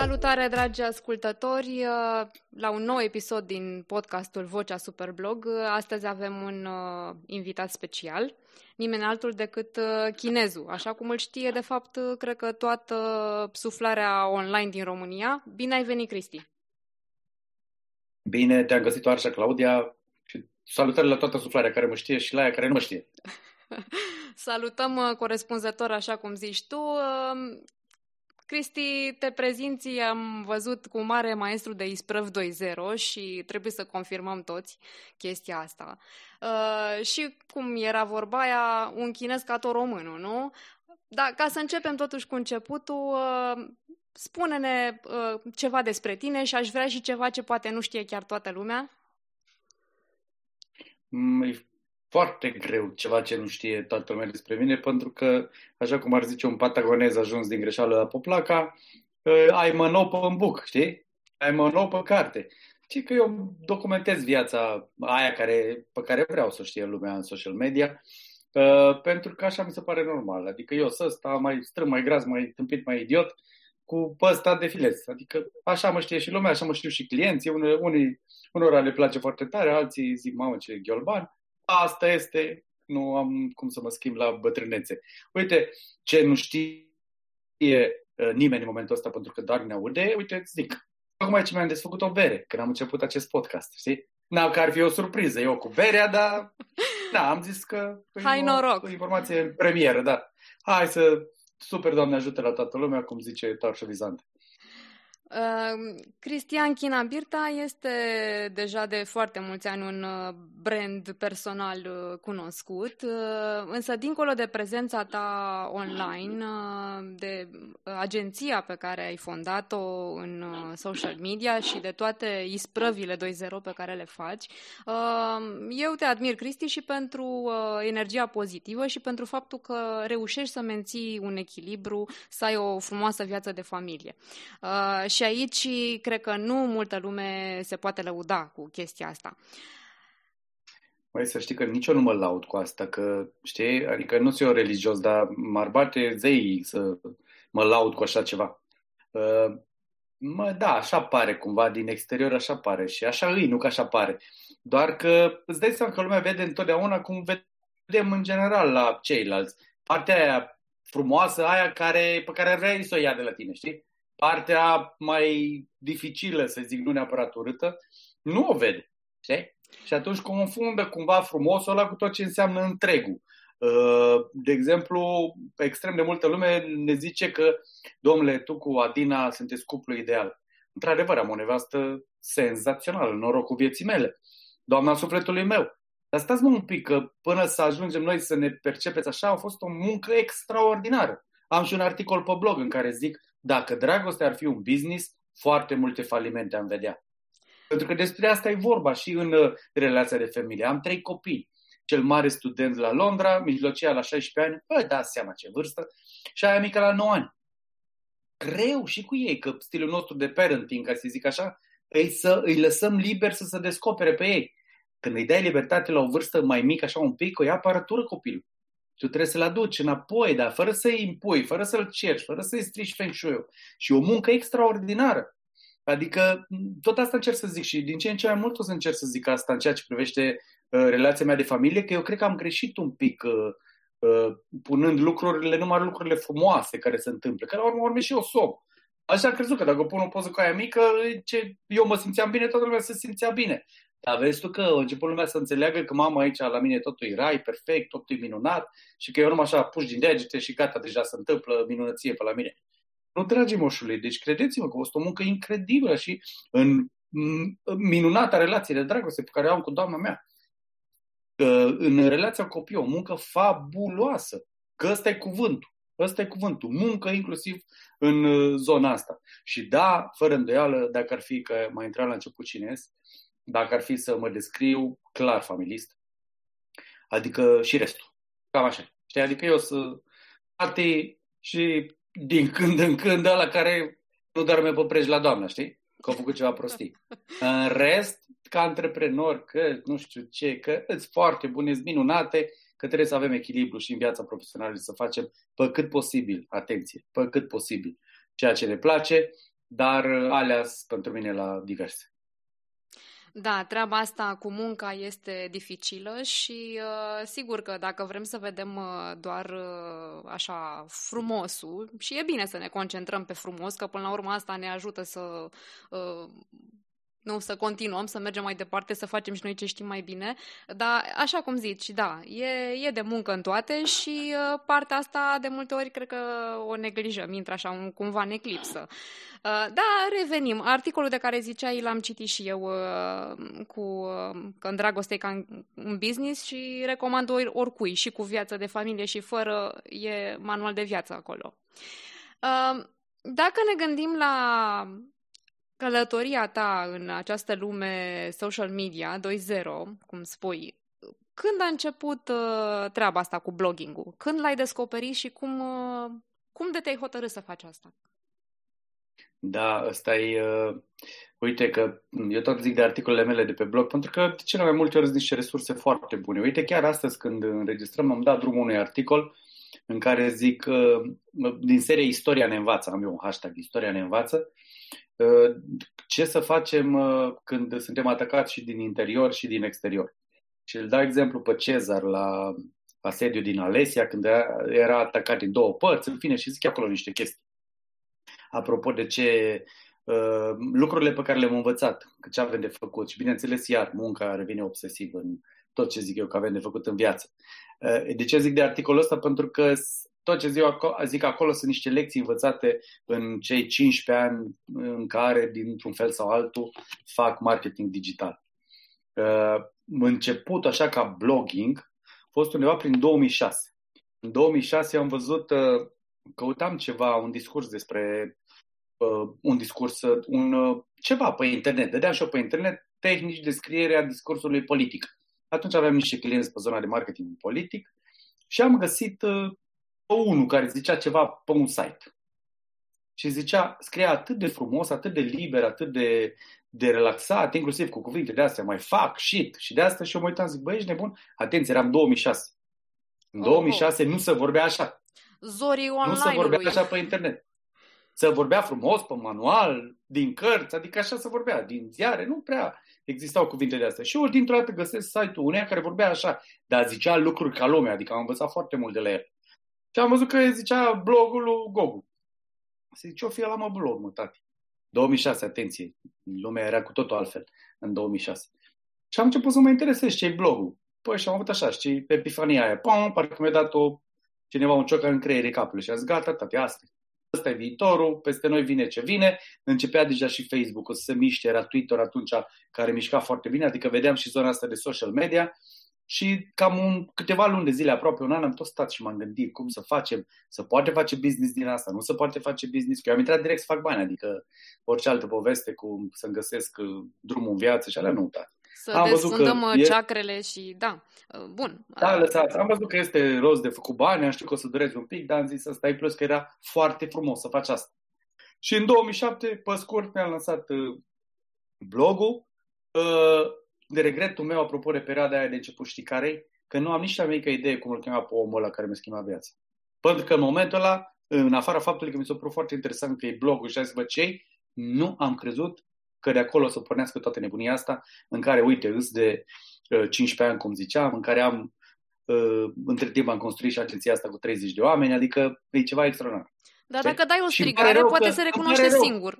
Salutare, dragi ascultători, la un nou episod din podcastul Vocea Superblog. Astăzi avem un uh, invitat special, nimeni altul decât uh, chinezul, așa cum îl știe, de fapt, uh, cred că toată suflarea online din România. Bine ai venit, Cristi! Bine te-am găsit, Arșa Claudia, și salutări la toată suflarea care mă știe și la aia care nu mă știe. Salutăm corespunzător, așa cum zici tu. Cristi, te prezinți, am văzut cu mare maestru de Isprăv 2.0 și trebuie să confirmăm toți chestia asta. Uh, și cum era vorba aia, un chinez ca tot românul, nu? Dar ca să începem totuși cu începutul, uh, spune-ne uh, ceva despre tine și aș vrea și ceva ce poate nu știe chiar toată lumea. Mm, foarte greu ceva ce nu știe toată lumea despre mine, pentru că, așa cum ar zice un patagonez ajuns din greșeală la Poplaca, ai mănou pe în buc, știi? Ai mănou pe carte. Și că eu documentez viața aia care, pe care vreau să o știe lumea în social media, uh, pentru că așa mi se pare normal. Adică eu să stau mai strâm, mai gras, mai tâmpit, mai idiot, cu pe ăsta defilez. Adică așa mă știe și lumea, așa mă știu și clienții. Unii, unii, unora le place foarte tare, alții zic, mamă, ce ghiolban asta este, nu am cum să mă schimb la bătrânețe. Uite, ce nu știe uh, nimeni în momentul ăsta pentru că doar ne aude, uite, zic, acum aici mi-am desfăcut o bere când am început acest podcast, știi? N-am că ar fi o surpriză, eu cu berea, dar da, am zis că Hai noroc. o informație premieră, da. Hai să, super, Doamne ajută la toată lumea, cum zice Tarșă Vizante. Ehm, Cristian China Birta este deja de foarte mulți ani un uh, brand personal uh, cunoscut, uh, însă dincolo de prezența ta online, de agenția pe care ai fondat-o în social media și de toate isprăvile 2.0 pe care le faci, eu te admir, Cristi, și pentru energia pozitivă și pentru faptul că reușești să menții un echilibru, să ai o frumoasă viață de familie. Și aici cred că nu multă lume se poate lăuda cu chestia asta. Mai să știi că nici eu nu mă laud cu asta, că știi, adică nu sunt eu religios, dar m-ar bate zeii să mă laud cu așa ceva. Uh, mă, da, așa pare cumva, din exterior așa pare și așa îi, nu că așa pare. Doar că îți dai seama că lumea vede întotdeauna cum vedem în general la ceilalți. Partea aia frumoasă, aia care, pe care vrei să o ia de la tine, știi? Partea mai dificilă, să zic, nu neapărat urâtă, nu o vede. Știi? Și atunci confundă cumva frumosul ăla cu tot ce înseamnă întregul. Uh, de exemplu, extrem de multă lume ne zice că, domnule, tu cu Adina sunteți cuplu ideal. Într-adevăr, am o nevastă senzațională, norocul vieții mele, doamna sufletului meu. Dar stați mă un pic, că până să ajungem noi să ne percepeți așa, a fost o muncă extraordinară. Am și un articol pe blog în care zic dacă dragostea ar fi un business, foarte multe falimente am vedea. Pentru că despre asta e vorba și în uh, relația de familie. Am trei copii. Cel mare student la Londra, mijlocia la 16 ani, bă, dați seama ce vârstă, și aia mică la 9 ani. Greu și cu ei, că stilul nostru de parenting, ca să zic așa, îi, să, îi lăsăm liber să se descopere pe ei. Când îi dai libertate la o vârstă mai mică, așa un pic, o ia aparatură copilul tu trebuie să-l aduci înapoi, dar fără să-i impui, fără să-l cerci, fără să-i strici feng shui Și o muncă extraordinară. Adică tot asta încerc să zic și din ce în ce mai mult o să încerc să zic asta în ceea ce privește uh, relația mea de familie, că eu cred că am greșit un pic uh, uh, punând lucrurile, numai lucrurile frumoase care se întâmplă, care la urmă urme și eu som. Așa am crezut că dacă pun o poză cu aia mică, ce, eu mă simțeam bine, toată lumea se simțea bine. Dar vezi tu că a început lumea să înțeleagă că mama aici la mine totul e rai, perfect, totul e minunat și că eu numai așa puși din degete și gata, deja se întâmplă minunăție pe la mine. Nu, dragi moșului, deci credeți-mă că a fost o muncă incredibilă și în minunata relație de dragoste pe care o am cu doamna mea. În relația cu copii, o muncă fabuloasă. Că ăsta e cuvântul. Ăsta e cuvântul. Muncă inclusiv în zona asta. Și da, fără îndoială, dacă ar fi că mai intrat la început cine dacă ar fi să mă descriu, clar familist. Adică și restul. Cam așa. Știi? Adică eu sunt poate și din când în când ăla care nu doarme pe prej la doamna, știi? Că au făcut ceva prostii. În rest, ca antreprenor, că nu știu ce, că îți foarte bune, îți minunate, că trebuie să avem echilibru și în viața profesională să facem pe cât posibil, atenție, pe cât posibil, ceea ce ne place dar aleas pentru mine la diverse. Da, treaba asta cu munca este dificilă și uh, sigur că dacă vrem să vedem uh, doar uh, așa frumosul, și e bine să ne concentrăm pe frumos, că până la urmă asta ne ajută să uh, nu să continuăm, să mergem mai departe, să facem și noi ce știm mai bine. Dar, așa cum zici, da, e, e de muncă în toate și uh, partea asta de multe ori cred că o neglijăm, intră așa un, cumva în eclipsă. Uh, da, revenim. Articolul de care ziceai l-am citit și eu uh, cu uh, că în dragoste e ca un business și recomand oricui, și cu viață de familie și fără, e manual de viață acolo. Uh, dacă ne gândim la Călătoria ta în această lume social media 2.0, cum spui, când a început uh, treaba asta cu blogging-ul? Când l-ai descoperit și cum, uh, cum de te-ai hotărât să faci asta? Da, ăsta e... Uh, uite că eu tot zic de articolele mele de pe blog, pentru că de cele mai multe ori sunt niște resurse foarte bune. Uite, chiar astăzi când înregistrăm am dat drumul unui articol în care zic uh, din serie Istoria ne învață, am eu un hashtag Istoria ne învață, uh, ce să facem uh, când suntem atacați și din interior și din exterior. Și îl dau exemplu pe Cezar la asediu din Alesia, când era atacat din două părți, în fine, și zic acolo niște chestii. Apropo de ce lucrurile pe care le-am învățat, că ce avem de făcut și bineînțeles iar munca revine obsesiv în tot ce zic eu că avem de făcut în viață. De ce zic de articolul ăsta? Pentru că tot ce zic acolo, zic acolo sunt niște lecții învățate în cei 15 ani în care, dintr-un fel sau altul, fac marketing digital. Uh, început așa ca blogging a fost undeva prin 2006. În 2006 am văzut, uh, căutam ceva, un discurs despre uh, un discurs, un, uh, ceva pe internet. Dădeam și eu pe internet tehnici de scriere a discursului politic. Atunci aveam niște clienți pe zona de marketing politic și am găsit uh, unul care zicea ceva pe un site. Și zicea, scria atât de frumos, atât de liber, atât de, de relaxat, inclusiv cu cuvinte de astea, mai fac, shit. Și de asta și eu mă uitam, zic, băi, ești nebun? Atenție, eram 2006. În 2006 oh. nu se vorbea așa. Zorii online Nu se vorbea așa pe internet. Să vorbea frumos pe manual, din cărți, adică așa se vorbea, din ziare, nu prea existau cuvinte de astea. Și eu dintr-o dată găsesc site-ul uneia care vorbea așa, dar zicea lucruri ca lumea, adică am învățat foarte mult de la el. Și am văzut că zicea blogul lui Gogu. Să zice, o fi la mă blog, mă, tati. 2006, atenție, lumea era cu totul altfel în 2006. Și am început să mă interesez ce e blogul. Păi și am avut așa, știi, pe epifania aia, pam, parcă mi-a dat o, cineva un cioc în creierii capului și a zis, gata, tati, asta Ăsta e viitorul, peste noi vine ce vine. Începea deja și Facebook-ul să se miște, era Twitter atunci care mișca foarte bine, adică vedeam și zona asta de social media și cam un, câteva luni de zile, aproape un an, am tot stat și m-am gândit cum să facem, să poate face business din asta, nu se poate face business, că eu am intrat direct să fac bani, adică orice altă poveste cu să-mi găsesc uh, drumul în viață și alea nu, da. Să am desfundăm uh, ceacrele e... și da, uh, bun. Da, lăsați. Am văzut că este rost de făcut bani, am știut că o să dureze un pic, dar am zis să stai plus că era foarte frumos să faci asta. Și în 2007, pe scurt, mi-am lansat blogul de regretul meu, apropo de perioada aia de început, știi care Că nu am nici la mică idee cum îl chema pe omul ăla care mi-a schimbat viața. Pentru că în momentul ăla, în afara faptului că mi s-a părut foarte interesant că e blogul și a zis, bă, cei, nu am crezut că de acolo o să pornească toată nebunia asta, în care, uite, îs de uh, 15 ani, cum ziceam, în care am, uh, între timp am construit și agenția asta cu 30 de oameni, adică e ceva extraordinar. Dar dacă dai o strigare, poate să recunoaște singur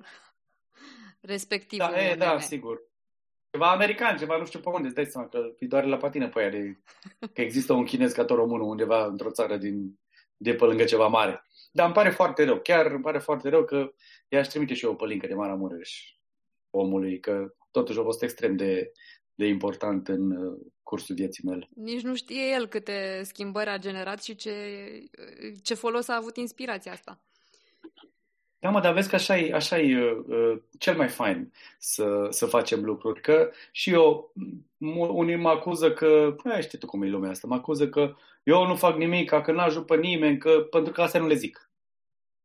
respectiv. Da, e, da, sigur ceva american, ceva nu știu pe unde, îți dai seama că îi doare la patină pe aia de, că există un chinez ca tot românul undeva într-o țară din, de pe lângă ceva mare. Dar îmi pare foarte rău, chiar îmi pare foarte rău că i-aș trimite și eu o pălincă de Maramureș omului, că totuși a fost extrem de, de important în uh, cursul vieții mele. Nici nu știe el câte schimbări a generat și ce, ce folos a avut inspirația asta. Da, mă, dar vezi că așa e, așa e uh, uh, cel mai fain să, să facem lucruri. Că și eu, unii mă acuză că, păi, știi tu cum e lumea asta, mă acuză că eu nu fac nimic, că n-ajut pe nimeni, că, pentru că astea nu le zic.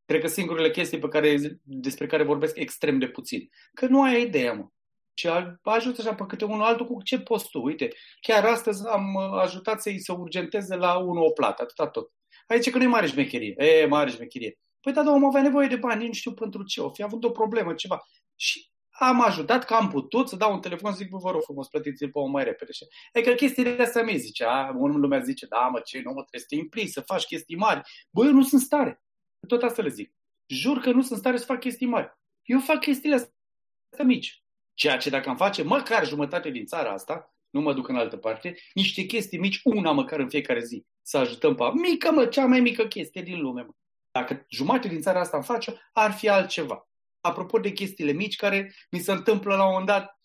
Cred că singurele chestii pe care, despre care vorbesc extrem de puțin. Că nu ai ideea, mă. Și ajută așa pe câte unul altul cu ce poți tu. Uite, chiar astăzi am uh, ajutat să-i să urgenteze la unul o plată, atâta tot. Aici că nu e mare șmecherie. E, mare șmecherie Păi da, omul avea nevoie de bani, nu știu pentru ce, o fi avut o problemă, ceva. Și am ajutat că am putut să dau un telefon, zic, vă rog frumos, plătiți-l pe mai repede. E că chestiile astea mi zice, a, unul lumea zice, da, mă, ce, nu mă, trebuie să te implici, să faci chestii mari. Băi, eu nu sunt stare. Tot asta le zic. Jur că nu sunt stare să fac chestii mari. Eu fac chestiile astea mici. Ceea ce dacă am face măcar jumătate din țara asta, nu mă duc în altă parte, niște chestii mici, una măcar în fiecare zi, să ajutăm pe mică, mă, cea mai mică chestie din lume, mă. Dacă jumătate din țara asta am face, ar fi altceva. Apropo de chestiile mici care mi se întâmplă la un moment dat,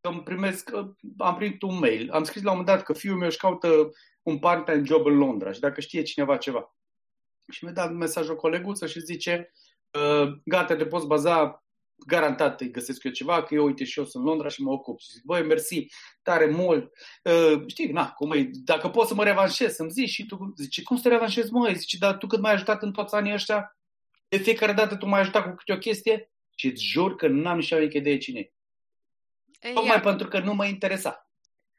că îmi primesc, am primit un mail, am scris la un moment dat că fiul meu își caută un part-time job în Londra și dacă știe cineva ceva. Și mi-a dat mesaj o coleguță și zice, gata, te poți baza garantat îi găsesc eu ceva, că eu, uite, și eu sunt în Londra și mă ocup. Și zic, băi, mersi, tare mult. Uh, știi, na, cum e, dacă poți să mă revanșez, să-mi zici și tu, zice, cum să te revanșezi, măi? Zice, dar tu cât m-ai ajutat în toți anii ăștia, de fiecare dată tu m-ai ajutat cu câte o chestie și îți jur că n-am nici o idee cine e. Tocmai pentru că nu mă interesa.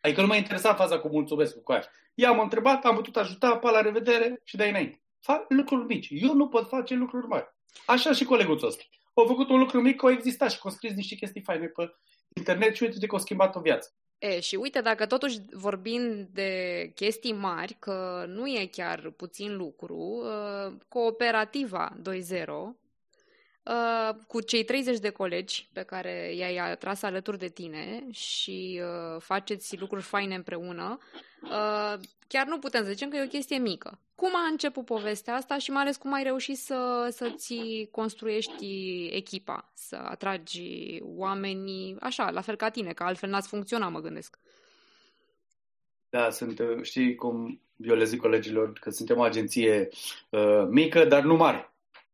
Adică nu mă interesa faza cu mulțumesc cu aia. Ea m-a întrebat, am putut ajuta, pa la revedere și dai înainte. Fac lucruri mici. Eu nu pot face lucruri mari. Așa și colegul ăsta au făcut un lucru mic, că au existat și că au scris niște chestii faine pe internet și uite că au schimbat o viață. E, și uite, dacă totuși vorbim de chestii mari, că nu e chiar puțin lucru, uh, cooperativa 2.0, uh, cu cei 30 de colegi pe care i-ai atras alături de tine și uh, faceți lucruri faine împreună, chiar nu putem să zicem că e o chestie mică. Cum a început povestea asta și mai ales cum ai reușit să, să-ți construiești echipa, să atragi oamenii așa, la fel ca tine, că altfel n-ați funcționat, mă gândesc. Da, sunt, știi cum eu le zic colegilor, că suntem o agenție uh, mică, dar nu mare.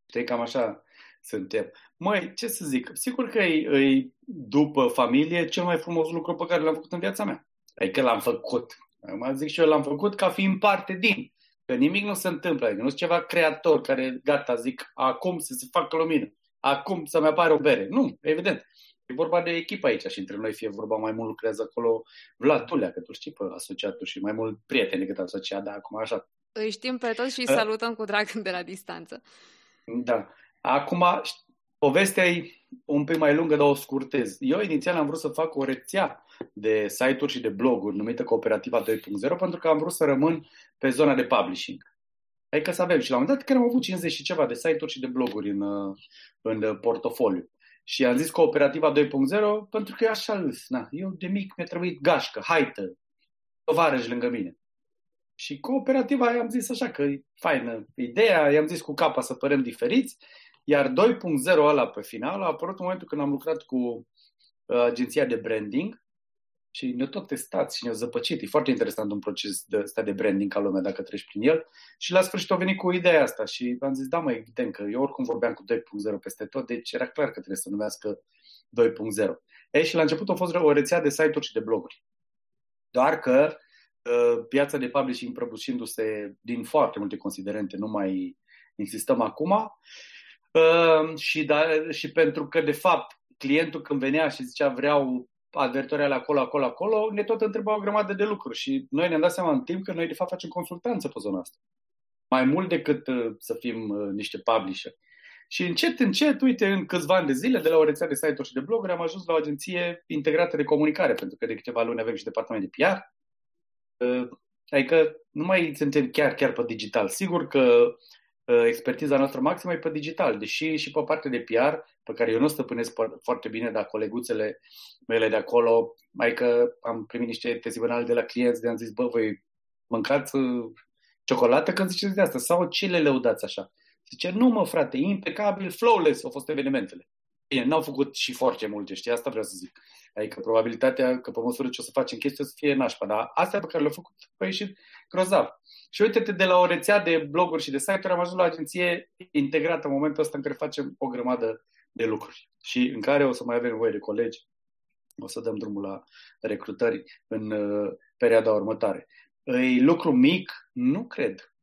Știi, cam așa suntem. Măi, ce să zic, sigur că e, e după familie cel mai frumos lucru pe care l-am făcut în viața mea. Adică l-am făcut. Mă zic și eu l-am făcut ca fiind parte din. Că nimic nu se întâmplă, adică nu sunt ceva creator care, gata, zic, acum să se facă lumină, acum să-mi apară o bere. Nu, evident. E vorba de echipă aici și între noi fie vorba mai mult lucrează acolo Vlad Tulea, că tu știi pe asociatul și mai mult prieteni decât asociat, dar acum așa. Îi știm pe toți și îi salutăm cu drag de la distanță. Da. Acum, povestea e un pic mai lungă, dar o scurtez. Eu inițial am vrut să fac o rețea de site-uri și de bloguri numită Cooperativa 2.0 pentru că am vrut să rămân pe zona de publishing. Adică să avem și la un moment dat chiar am avut 50 și ceva de site-uri și de bloguri în, în portofoliu. Și am zis Cooperativa 2.0 pentru că e așa lâs. Na, eu de mic mi-a trebuit gașcă, haită, tovarăși lângă mine. Și cooperativa i-am zis așa că e faină ideea, i-am zis cu capa să părem diferiți, iar 2.0 ăla pe final a apărut în momentul când am lucrat cu uh, agenția de branding și ne tot testat și ne-au zăpăcit. E foarte interesant un proces de, ăsta de branding ca lumea dacă treci prin el. Și la sfârșit au venit cu ideea asta și am zis, da, mai evident că eu oricum vorbeam cu 2.0 peste tot, deci era clar că trebuie să numească 2.0. Ei, și la început a fost o rețea de site-uri și de bloguri. Doar că uh, piața de publishing prăbușindu-se din foarte multe considerente, nu mai insistăm acum. Uh, și, da, și pentru că, de fapt, clientul când venea și zicea vreau advertoriale acolo, acolo, acolo, ne tot întreba o grămadă de lucruri și noi ne-am dat seama în timp că noi de fapt facem consultanță pe zona asta. Mai mult decât uh, să fim uh, niște publisher. Și încet, încet, uite, în câțiva ani de zile, de la o rețea de site-uri și de bloguri, am ajuns la o agenție integrată de comunicare, pentru că de câteva luni avem și departament de PR. Uh, adică nu mai suntem chiar, chiar pe digital. Sigur că Uh, expertiza noastră maximă e pe digital, deși și pe partea de PR, pe care eu nu stăpânesc foarte bine, dar coleguțele mele de acolo, mai că am primit niște testimoniale de la clienți de am zis, bă, voi mâncați uh, ciocolată când ziceți de asta, sau ce le lăudați așa? Zice, nu mă frate, impecabil, flawless au fost evenimentele. Bine, n-au făcut și foarte multe, știi, asta vreau să zic. Adică probabilitatea că pe măsură ce o să facem chestii o să fie nașpa, dar astea pe care le-au făcut au ieșit grozav. Și uite-te, de la o rețea de bloguri și de site-uri am ajuns la o agenție integrată în momentul ăsta în care facem o grămadă de lucruri și în care o să mai avem nevoie de colegi, o să dăm drumul la recrutări în uh, perioada următoare. E lucru mic? Nu cred.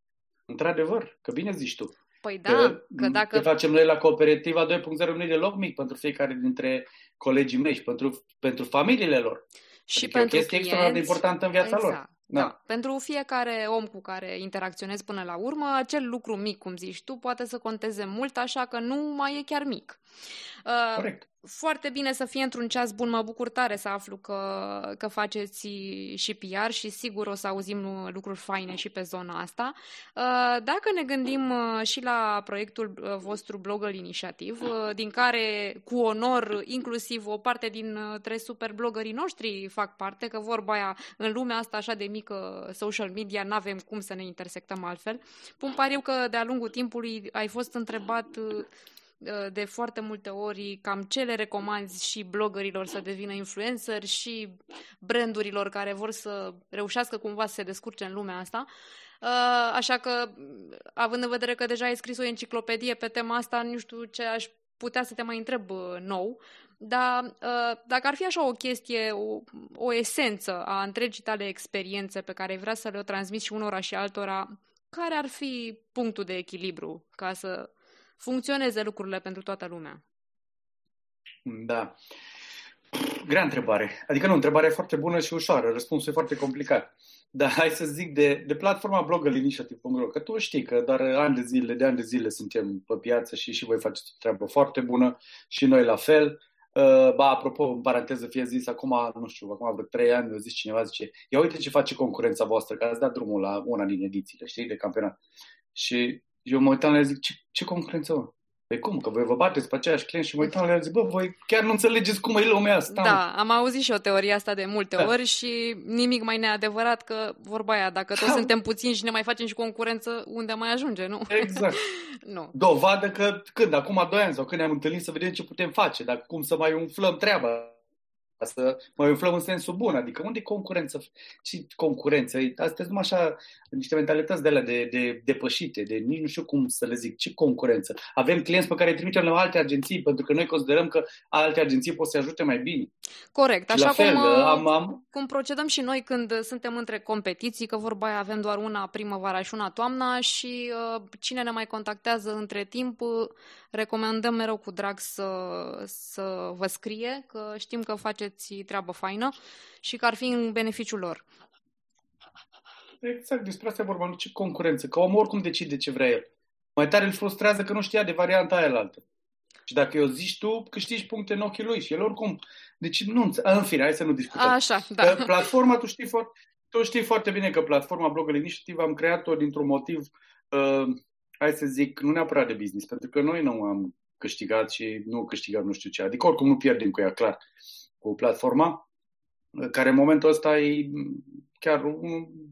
Într-adevăr, că bine zici tu. Păi da, că, că dacă... Ce facem noi la cooperativa 2.0 nu e deloc mic pentru fiecare dintre colegii mei și pentru, pentru familiile lor. Și adică pentru o chestie clienți, extraordinar de importantă în viața exact. lor. Da. da. Pentru fiecare om cu care interacționezi până la urmă, acel lucru mic, cum zici tu, poate să conteze mult, așa că nu mai e chiar mic. Uh, Corect foarte bine să fie într-un ceas bun. Mă bucur tare să aflu că, că faceți și PR și sigur o să auzim lucruri faine și pe zona asta. Uh, dacă ne gândim uh, și la proiectul uh, vostru Blogger Initiative, din care cu onor inclusiv o parte dintre super bloggerii noștri fac parte, că vorba aia în lumea asta așa de mică social media n-avem cum să ne intersectăm altfel. Pun pariu că de-a lungul timpului ai fost întrebat Uh, de foarte multe ori cam ce le recomanzi și bloggerilor să devină influencer și brandurilor care vor să reușească cumva să se descurce în lumea asta. Uh, așa că, având în vedere că deja ai scris o enciclopedie pe tema asta, nu știu ce aș putea să te mai întreb uh, nou, dar dacă ar fi așa o chestie, o, o esență a întregii tale experiențe pe care vrea să le transmiți și unora și altora, care ar fi punctul de echilibru ca să funcționeze lucrurile pentru toată lumea? Da. Grea întrebare. Adică nu, întrebarea e foarte bună și ușoară, răspunsul e foarte complicat. Dar hai să zic de, de platforma Blogger Initiative.ro, că tu știi că doar ani de zile, de ani de zile suntem pe piață și și voi faceți o treabă foarte bună și noi la fel. Uh, ba, apropo, în paranteză fie zis, acum, nu știu, acum vreo trei ani, mi-a zis cineva, zice, ia uite ce face concurența voastră, că ați dat drumul la una din edițiile, știi, de campionat. Și eu mă uitam la el zic, ce, ce concurență, mă? Păi cum? Că voi vă bateți pe aceeași client și mă uitam la el zic, bă, voi chiar nu înțelegeți cum e lumea asta. Da, am auzit și o teorie asta de multe da. ori și nimic mai neadevărat că vorba aia, dacă toți da. suntem puțini și ne mai facem și concurență, unde mai ajunge, nu? Exact. nu. Dovadă că când, acum doi ani sau când ne-am întâlnit să vedem ce putem face, dacă cum să mai umflăm treaba să mai umflăm în sensul bun. Adică unde e concurență? Ce concurență? Astea sunt așa niște mentalități de alea de, de depășite, de nici nu știu cum să le zic. Ce concurență? Avem clienți pe care îi trimitem la alte agenții pentru că noi considerăm că alte agenții pot să ajute mai bine. Corect. Așa la fel, cum, am, am... cum procedăm și noi când suntem între competiții, că vorba aia avem doar una primăvara și una toamna și uh, cine ne mai contactează între timp, uh, recomandăm mereu cu drag să, să vă scrie, că știm că faceți treabă faină și că ar fi în beneficiul lor. Exact, despre asta e vorba, nu ce concurență, că omul oricum decide ce vrea el. Mai tare îl frustrează că nu știa de varianta aia altă. Și dacă eu zici tu, câștigi puncte în ochii lui și el oricum. Deci nu, în fine, hai să nu discutăm. Așa, da. Platforma, tu știi, foarte, tu știi foarte bine că platforma Blogger Initiative am creat-o dintr-un motiv, uh, hai să zic, nu neapărat de business, pentru că noi nu am câștigat și nu câștigăm nu știu ce. Adică oricum nu pierdem cu ea, clar, cu platforma, care în momentul ăsta e chiar o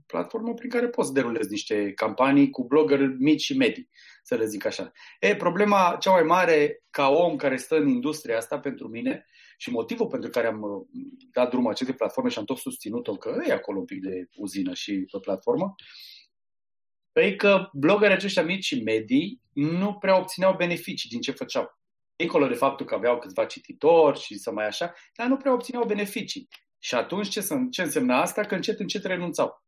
platformă prin care poți să derulezi niște campanii cu blogger mici și medii, să le zic așa. E, problema cea mai mare ca om care stă în industria asta pentru mine și motivul pentru care am uh, dat drumul acestei platforme și am tot susținut-o că e acolo un pic de uzină și pe platformă, e că bloggerii aceștia mici și medii nu prea obțineau beneficii din ce făceau. Dincolo de faptul că aveau câțiva cititori și să mai așa, dar nu prea obțineau beneficii. Și atunci ce, ce însemna asta? Că încet, încet renunțau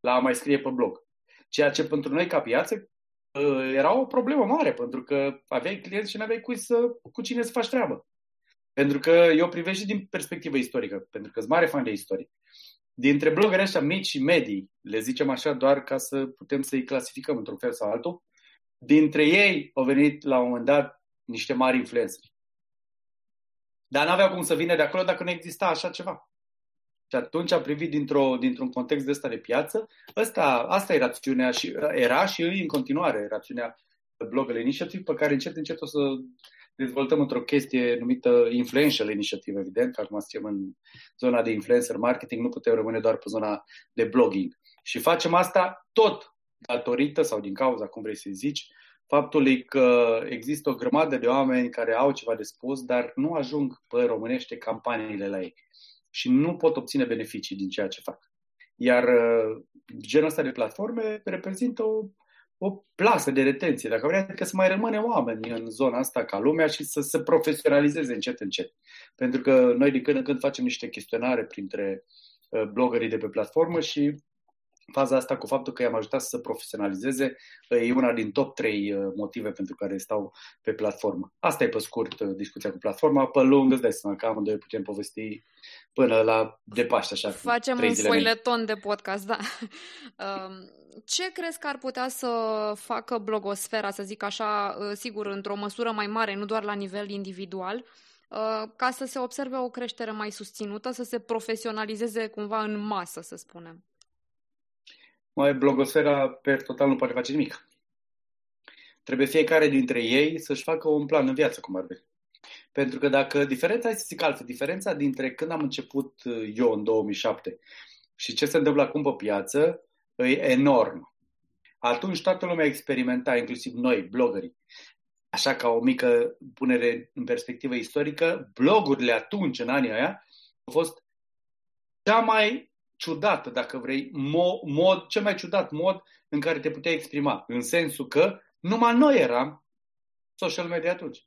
la a mai scrie pe blog. Ceea ce pentru noi ca piață ă, era o problemă mare, pentru că aveai clienți și nu aveai cui să, cu cine să faci treabă. Pentru că eu privesc și din perspectivă istorică, pentru că sunt mare fan de istorie. Dintre blogării ăștia mici și medii, le zicem așa doar ca să putem să-i clasificăm într-un fel sau altul, dintre ei au venit la un moment dat niște mari influențări. Dar n-aveau cum să vină de acolo dacă nu exista așa ceva. Și atunci a privit dintr-o, dintr-un context de ăsta de piață. Ăsta, asta e rațiunea și era și în continuare rațiunea Blogger Initiative, pe care încet, încet o să dezvoltăm într-o chestie numită Influential Initiative, evident, că acum suntem în zona de influencer marketing, nu putem rămâne doar pe zona de blogging. Și facem asta tot datorită sau din cauza, cum vrei să zici, faptului că există o grămadă de oameni care au ceva de spus, dar nu ajung pe românește campaniile la ei și nu pot obține beneficii din ceea ce fac. Iar uh, genul ăsta de platforme reprezintă o, o plasă de retenție, dacă vrea, adică să mai rămâne oameni în zona asta ca lumea și să se profesionalizeze încet, încet. Pentru că noi din când în când facem niște chestionare printre uh, bloggerii de pe platformă și faza asta cu faptul că i-am ajutat să se profesionalizeze e una din top 3 uh, motive pentru care stau pe platformă. Asta e pe scurt uh, discuția cu platforma, pe lung îți dai seama că amândoi putem povesti până la de Paște. Așa, Facem un foileton de podcast, da. Um, ce crezi că ar putea să facă blogosfera, să zic așa, uh, sigur, într-o măsură mai mare, nu doar la nivel individual, ca să se observe o creștere mai susținută, să se profesionalizeze cumva în masă, să spunem? Mai blogosfera per total nu poate face nimic. Trebuie fiecare dintre ei să-și facă un plan în viață, cum ar fi. Pentru că dacă diferența, hai să zic altfel, diferența dintre când am început uh, eu în 2007 și ce se întâmplă acum pe piață e enorm. Atunci toată lumea experimenta, inclusiv noi, blogării. Așa ca o mică punere în perspectivă istorică, blogurile atunci, în anii aia, au fost cea mai ciudată, dacă vrei, mod, mod, cel mai ciudat mod în care te puteai exprima. În sensul că numai noi eram social media atunci.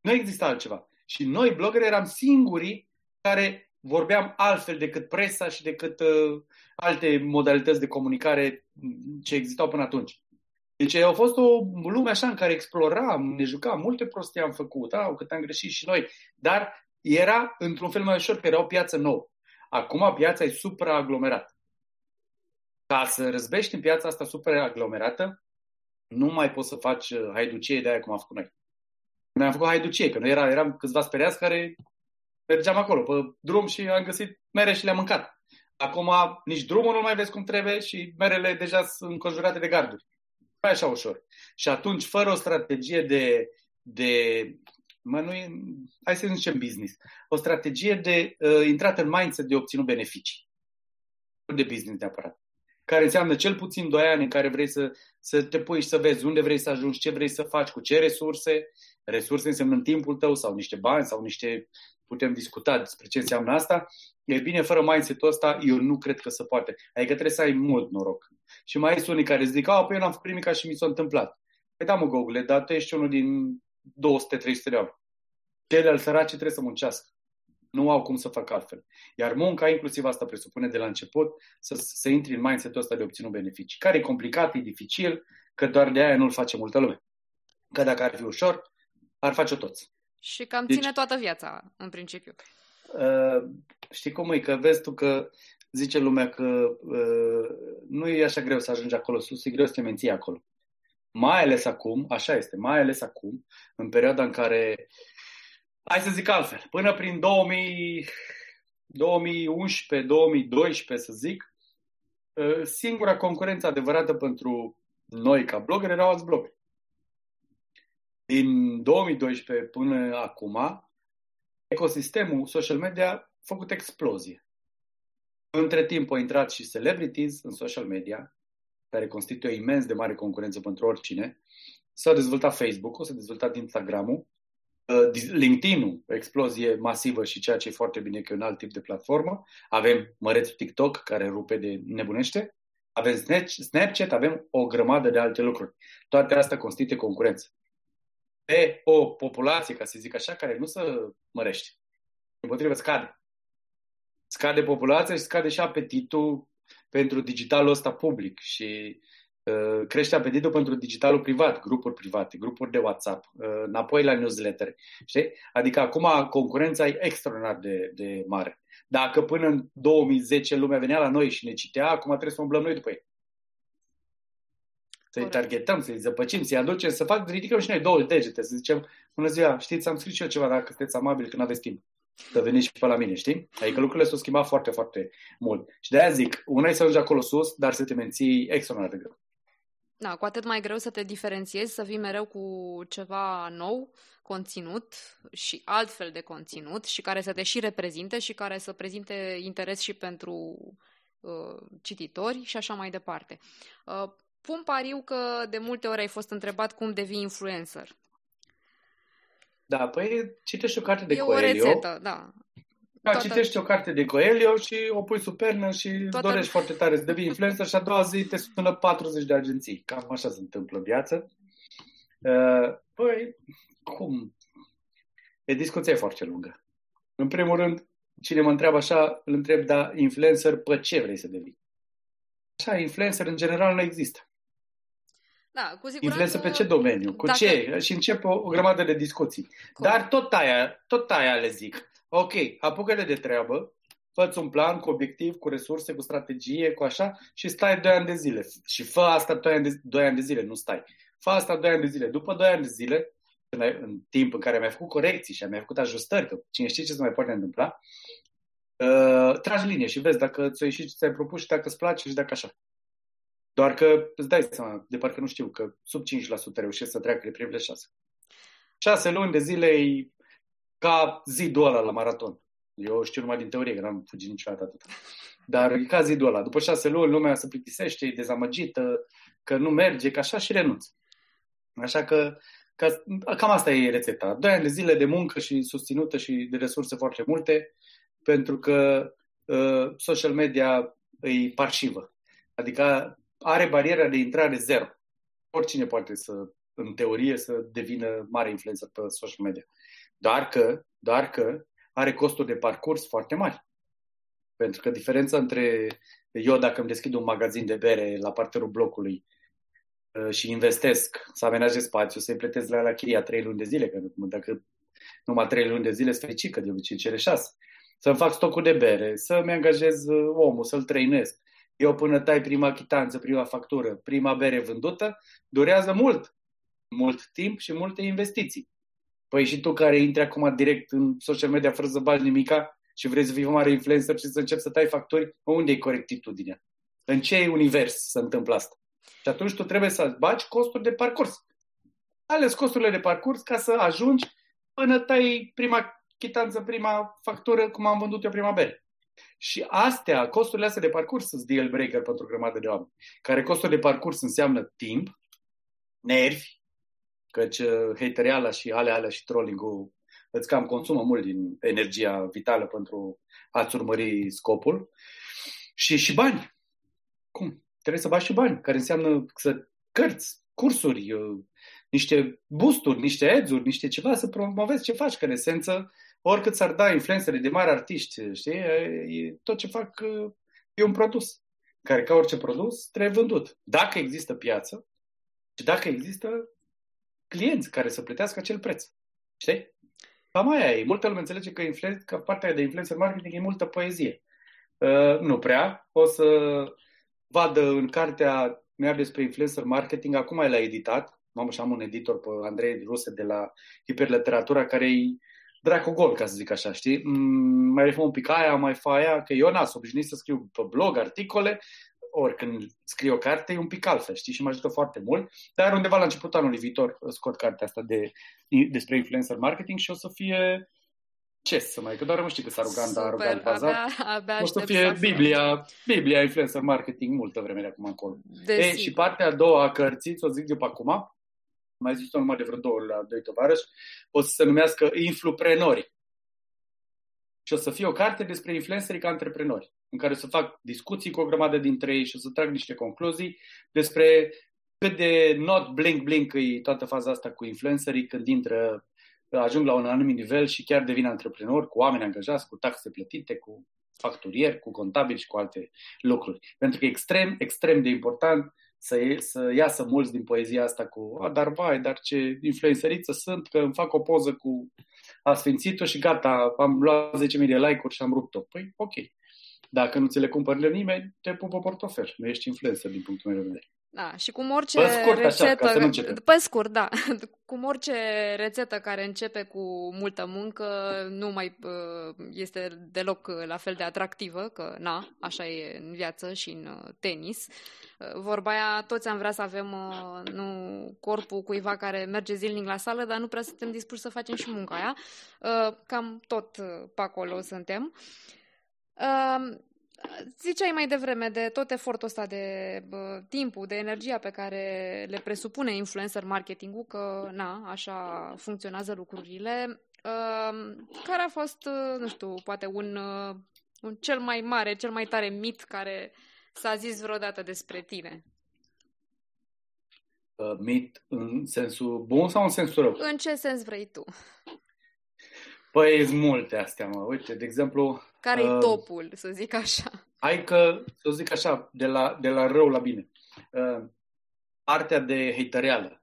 Nu exista altceva. Și noi, blogări, eram singurii care vorbeam altfel decât presa și decât uh, alte modalități de comunicare ce existau până atunci. Deci a fost o lume așa în care exploram, ne jucam, multe prostii am făcut, da, cât am greșit și noi, dar era într-un fel mai ușor, că era o piață nouă. Acum piața e supraaglomerată. Ca să răzbești în piața asta supraaglomerată, nu mai poți să faci uh, haiducie de aia cum am făcut noi. Noi am făcut haiducie, că noi era, eram câțiva speriați care mergeam acolo pe drum și am găsit mere și le-am mâncat. Acum nici drumul nu mai vezi cum trebuie și merele deja sunt înconjurate de garduri. Nu e așa ușor. Și atunci, fără o strategie de, de mă, nu e, hai să zicem business, o strategie de uh, intrat în mindset de obținut beneficii. Nu de business neapărat. Care înseamnă cel puțin 2 ani în care vrei să, să te pui și să vezi unde vrei să ajungi, ce vrei să faci, cu ce resurse. Resurse înseamnă în timpul tău sau niște bani sau niște... Putem discuta despre ce înseamnă asta. E bine, fără mindset-ul ăsta, eu nu cred că se poate. Adică trebuie să ai mult noroc. Și mai sunt unii care zic, a, păi eu n-am făcut nimic și mi s-a întâmplat. Păi da, mă, Google, dar tu ești unul din 200-300 de oameni. Ceilalți săraci trebuie să muncească. Nu au cum să facă altfel. Iar munca, inclusiv asta presupune de la început, să, să intri în mindset-ul ăsta de obținut beneficii. Care e complicat, e dificil, că doar de aia nu-l face multă lume. Că dacă ar fi ușor, ar face-o toți. Și cam deci, ține toată viața, în principiu. Uh, știi cum e? Că vezi tu că zice lumea că uh, nu e așa greu să ajungi acolo sus, e greu să te menții acolo. Mai ales acum, așa este, mai ales acum, în perioada în care, hai să zic altfel, până prin 2000, 2011, 2012, să zic, ă, singura concurență adevărată pentru noi ca blogeri erau alți blogeri. Din 2012 până acum, ecosistemul social media a făcut explozie. Între timp au intrat și celebrities în social media, care constituie imens de mare concurență pentru oricine. S-a dezvoltat Facebook-ul, s-a dezvoltat Instagram-ul, uh, LinkedIn-ul, explozie masivă și ceea ce e foarte bine că e un alt tip de platformă. Avem mărețul TikTok, care rupe de nebunește. Avem Snapchat, avem o grămadă de alte lucruri. Toate astea constituie concurență. Pe o populație, ca să zic așa, care nu se mărește. Împotrivă, scade. Scade populația și scade și apetitul pentru digitalul ăsta public și uh, crește apetitul pentru digitalul privat, grupuri private, grupuri de WhatsApp, uh, înapoi la newsletter. Știi? Adică acum concurența e extraordinar de, de mare. Dacă până în 2010 lumea venea la noi și ne citea, acum trebuie să umblăm noi după ei. Să-i targetăm, să-i zăpăcim, să-i aducem, să fac, ridicăm și noi două degete, să zicem, bună ziua, știți, am scris și eu ceva dacă sunteți amabil când aveți timp să veniți și pe la mine, știi? Adică lucrurile s-au schimbat foarte, foarte mult. Și de aia zic, una e să ajungi acolo sus, dar să te menții extraordinar de greu. Da, cu atât mai greu să te diferențiezi, să vii mereu cu ceva nou, conținut și altfel de conținut și care să te și reprezinte și care să prezinte interes și pentru uh, cititori și așa mai departe. Uh, pun pariu că de multe ori ai fost întrebat cum devii influencer. Da, păi citești o carte de e Coelho. o rețetă, da. Da, Toată... citești o carte de Coelho și o pui sub pernă și Toată... dorești foarte tare să devii influencer și a doua zi te sună 40 de agenții. Cam așa se întâmplă viața. Uh, păi, cum? E discuție foarte lungă. În primul rând, cine mă întreabă așa, îl întreb, da, influencer, pe ce vrei să devii? așa, influencer în general nu există. Da, cu siguranță... Influență pe ce domeniu? Cu Dacă- ce? Și încep o, o grămadă de discuții. Cum? Dar tot aia, tot aia le zic. Ok, apucă-le de treabă, fă un plan cu obiectiv, cu resurse, cu strategie, cu așa și stai 2 ani de zile. Și fă asta 2 ani de, 2 ani de zile, nu stai. Fă asta 2 ani de zile. După 2 ani de zile, când ai- în timp în care mi-ai făcut corecții și mi-ai făcut ajustări, că cine știe ce se mai poate întâmpla, uh, tragi linie și vezi dacă ți-o ieșit ce ți-ai propus și dacă îți place și dacă așa. Doar că îți dai seama, de parcă nu știu, că sub 5% reușesc să treacă de primele 6. 6 luni de zile e ca zidul ăla la maraton. Eu știu numai din teorie, că n-am fugit niciodată atât. Dar e ca zidul ăla. După 6 luni, lumea se plictisește, e dezamăgită, că nu merge, că așa și renunț. Așa că, că cam asta e rețeta. Doi ani de zile de muncă și susținută și de resurse foarte multe, pentru că uh, social media e parșivă. Adică are bariera de intrare zero. Oricine poate să, în teorie, să devină mare influencer pe social media. Doar că, doar că are costuri de parcurs foarte mari. Pentru că diferența între eu, dacă îmi deschid un magazin de bere la parterul blocului uh, și investesc să amenajez spațiu, să-i plătesc la, la chiria trei luni de zile, că dacă numai trei luni de zile sunt fericit, că de obicei cere șase. Să-mi fac stocul de bere, să-mi angajez uh, omul, să-l trăinesc. Eu până tai prima chitanță, prima factură, prima bere vândută, durează mult. Mult timp și multe investiții. Păi și tu care intri acum direct în social media fără să bagi nimica și vrei să fii un mare influencer și să începi să tai facturi, unde e corectitudinea? În ce univers se întâmplă asta? Și atunci tu trebuie să bagi costuri de parcurs. Ales costurile de parcurs ca să ajungi până tai prima chitanță, prima factură, cum am vândut eu prima bere. Și astea, costurile astea de parcurs sunt deal breaker pentru o grămadă de oameni. Care costul de parcurs înseamnă timp, nervi, căci uh, hateriala și ale alea și trolling-ul îți cam consumă mult din energia vitală pentru a-ți urmări scopul. Și, și bani. Cum? Trebuie să bagi și bani, care înseamnă să cărți, cursuri, uh, niște boosturi, niște ads-uri, niște ceva să promovezi ce faci, că în esență oricât s-ar da influențele de mari artiști, știi, e, tot ce fac e un produs, care ca orice produs trebuie vândut. Dacă există piață și dacă există clienți care să plătească acel preț. Știi? Cam aia e. Multă lume înțelege că, influ- că partea de influencer marketing e multă poezie. Uh, nu prea. O să vadă în cartea mea despre influencer marketing, acum e la editat. Mamă, și am un editor pe Andrei Ruse de la Hiperliteratura, care e dracu gol, ca să zic așa, știi? Mm, mai refă un pic aia, mai fa aia, că eu n-am obișnuit să scriu pe blog articole, ori când scriu o carte e un pic altfel, știi, și mă ajută foarte mult. Dar undeva la începutul anului viitor scot cartea asta de, despre influencer marketing și o să fie ce să mai, că doar nu știu că s-a arogant, dar arogant bazat. Abia, abia O să aștept fie aflu. Biblia, Biblia influencer marketing multă vreme de acum încolo. E, Desigur. și partea a doua a cărții, ți-o zic de pe acum, mai zis-o numai de vreo două ori la doi tovarăși, o să se numească Influprenorii. Și o să fie o carte despre influencerii ca antreprenori, în care o să fac discuții cu o grămadă dintre ei și o să trag niște concluzii despre cât de not blink-blink e toată faza asta cu influencerii când intră, ajung la un anumit nivel și chiar devin antreprenori cu oameni angajați, cu taxe plătite, cu facturieri, cu contabili și cu alte lucruri. Pentru că e extrem, extrem de important să, ie, să iasă mulți din poezia asta cu a, dar vai, dar ce influențăriță sunt, că îmi fac o poză cu Asfințitul și gata, am luat 10.000 de like-uri și am rupt-o. Păi, ok. Dacă nu ți le cumpără nimeni, te pupă portofel. Nu ești influencer din punctul meu de vedere. Da, și cum orice Pe scurt, așa, rețetă, ca să nu începem. pe scurt, da, cum orice rețetă care începe cu multă muncă nu mai uh, este deloc uh, la fel de atractivă, că na, așa e în viață și în uh, tenis. Uh, Vorba aia, toți am vrea să avem uh, nu corpul cuiva care merge zilnic la sală, dar nu prea suntem dispuși să facem și munca aia. Uh, Cam tot uh, pe acolo suntem. Uh, Ziceai mai devreme de tot efortul ăsta de bă, timpul, de energia pe care le presupune influencer marketingul, că na, așa funcționează lucrurile. Uh, care a fost, uh, nu știu, poate un, uh, un cel mai mare, cel mai tare mit care s-a zis vreodată despre tine? Uh, mit în sensul bun sau în sensul rău? În ce sens vrei tu? Păi sunt multe astea, mă. Uite, de exemplu, Care-i Uh, topul, să zic așa? Hai că, să zic așa, de la, de la rău la bine. Uh, partea de hatereală.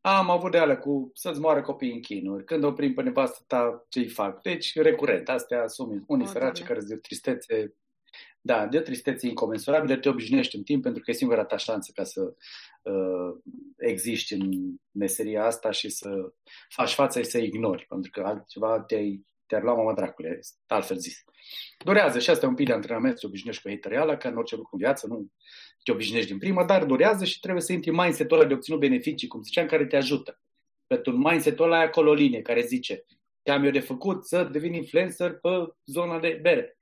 Am avut de alea cu să-ți moară copiii în chinuri, când oprim pe nevastă ta, ce-i fac. Deci, recurent, astea sunt unii oh, săraci care zic tristețe da, de o tristețe incomensurabile, te obișnuiești în timp pentru că e singura ta șansă ca să uh, existi în meseria asta și să faci față și să ignori, pentru că altceva te-ai, te-ar lua mama dracule, altfel zis. Durează și asta e un pic de antrenament să te obișnuiești cu hatereala, ca în orice lucru în viață, nu te obișnuiești din prima, dar durează și trebuie să intri în mindset-ul ăla de obținut beneficii, cum ziceam, care te ajută. Pentru un mindset-ul ăla acolo o linie care zice ce am eu de făcut să devin influencer pe zona de bere